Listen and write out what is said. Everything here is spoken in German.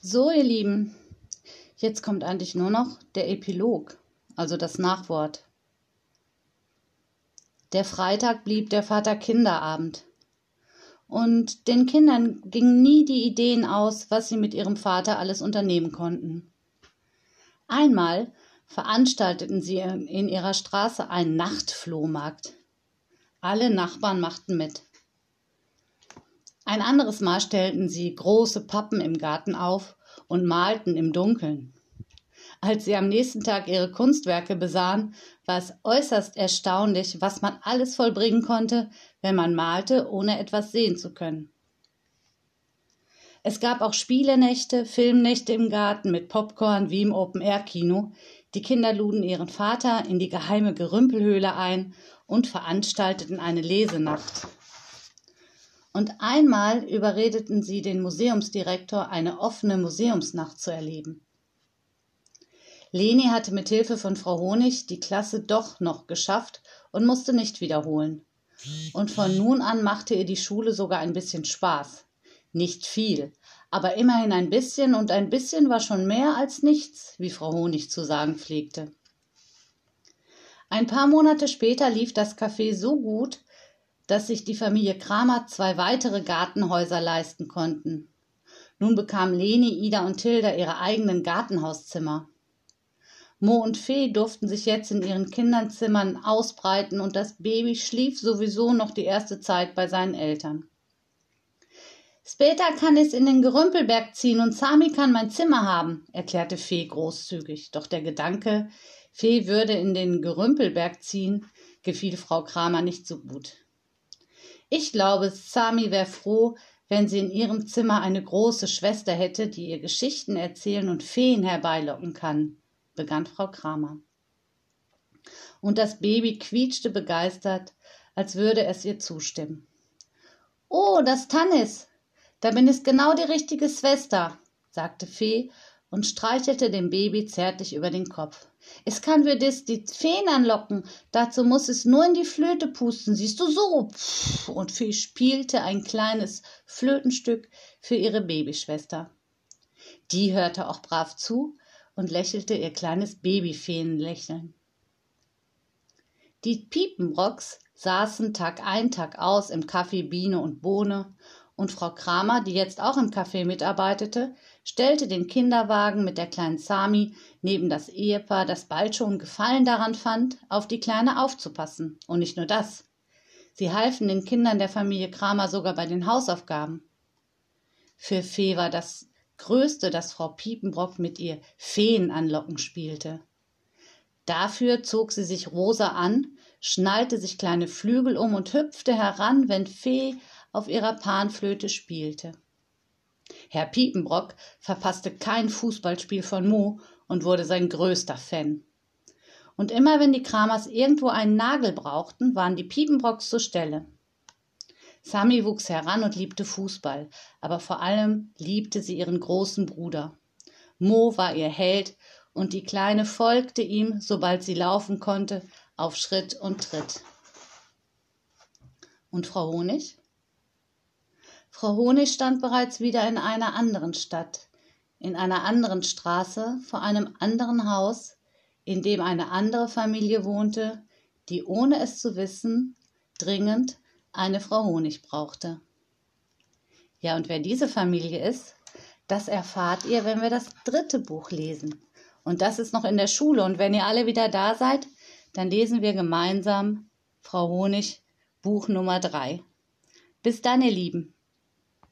So, ihr Lieben, jetzt kommt eigentlich nur noch der Epilog, also das Nachwort. Der Freitag blieb der Vater-Kinderabend. Und den Kindern gingen nie die Ideen aus, was sie mit ihrem Vater alles unternehmen konnten. Einmal veranstalteten sie in ihrer Straße einen Nachtflohmarkt. Alle Nachbarn machten mit. Ein anderes Mal stellten sie große Pappen im Garten auf und malten im Dunkeln. Als sie am nächsten Tag ihre Kunstwerke besahen, war es äußerst erstaunlich, was man alles vollbringen konnte, wenn man malte, ohne etwas sehen zu können. Es gab auch Spielenächte, Filmnächte im Garten mit Popcorn wie im Open-Air-Kino. Die Kinder luden ihren Vater in die geheime Gerümpelhöhle ein und veranstalteten eine Lesenacht. Und einmal überredeten sie den Museumsdirektor, eine offene Museumsnacht zu erleben. Leni hatte mit Hilfe von Frau Honig die Klasse doch noch geschafft und musste nicht wiederholen. Und von nun an machte ihr die Schule sogar ein bisschen Spaß. Nicht viel, aber immerhin ein bisschen und ein bisschen war schon mehr als nichts, wie Frau Honig zu sagen pflegte. Ein paar Monate später lief das Café so gut, dass sich die Familie Kramer zwei weitere Gartenhäuser leisten konnten. Nun bekamen Leni, Ida und Tilda ihre eigenen Gartenhauszimmer. Mo und Fee durften sich jetzt in ihren Kinderzimmern ausbreiten und das Baby schlief sowieso noch die erste Zeit bei seinen Eltern. Später kann es in den Gerümpelberg ziehen und Sami kann mein Zimmer haben, erklärte Fee großzügig. Doch der Gedanke, Fee würde in den Gerümpelberg ziehen, gefiel Frau Kramer nicht so gut. Ich glaube, Sami wäre froh, wenn sie in ihrem Zimmer eine große Schwester hätte, die ihr Geschichten erzählen und Feen herbeilocken kann, begann Frau Kramer. Und das Baby quietschte begeistert, als würde es ihr zustimmen. Oh, das Tannis, da bin ich genau die richtige Schwester, sagte Fee und streichelte dem Baby zärtlich über den Kopf. Es kann für das die Feen anlocken. Dazu muss es nur in die Flöte pusten. Siehst du so? Und Fee spielte ein kleines Flötenstück für ihre Babyschwester. Die hörte auch brav zu und lächelte ihr kleines Babyfeenlächeln. Die Piepenbrocks saßen Tag ein, Tag aus im Kaffee Biene und Bohne und Frau Kramer, die jetzt auch im Café mitarbeitete, stellte den Kinderwagen mit der kleinen Sami neben das Ehepaar, das bald schon Gefallen daran fand, auf die Kleine aufzupassen. Und nicht nur das. Sie halfen den Kindern der Familie Kramer sogar bei den Hausaufgaben. Für Fee war das Größte, dass Frau Piepenbrock mit ihr Feen anlocken spielte. Dafür zog sie sich rosa an, schnallte sich kleine Flügel um und hüpfte heran, wenn Fee auf ihrer Panflöte spielte. Herr Piepenbrock verpasste kein Fußballspiel von Mo und wurde sein größter Fan. Und immer wenn die Kramers irgendwo einen Nagel brauchten, waren die Piepenbrocks zur Stelle. Sami wuchs heran und liebte Fußball, aber vor allem liebte sie ihren großen Bruder. Mo war ihr Held und die Kleine folgte ihm, sobald sie laufen konnte, auf Schritt und Tritt. Und Frau Honig? Frau Honig stand bereits wieder in einer anderen Stadt, in einer anderen Straße, vor einem anderen Haus, in dem eine andere Familie wohnte, die ohne es zu wissen dringend eine Frau Honig brauchte. Ja, und wer diese Familie ist, das erfahrt ihr, wenn wir das dritte Buch lesen. Und das ist noch in der Schule. Und wenn ihr alle wieder da seid, dann lesen wir gemeinsam Frau Honig Buch Nummer drei. Bis dann, ihr Lieben.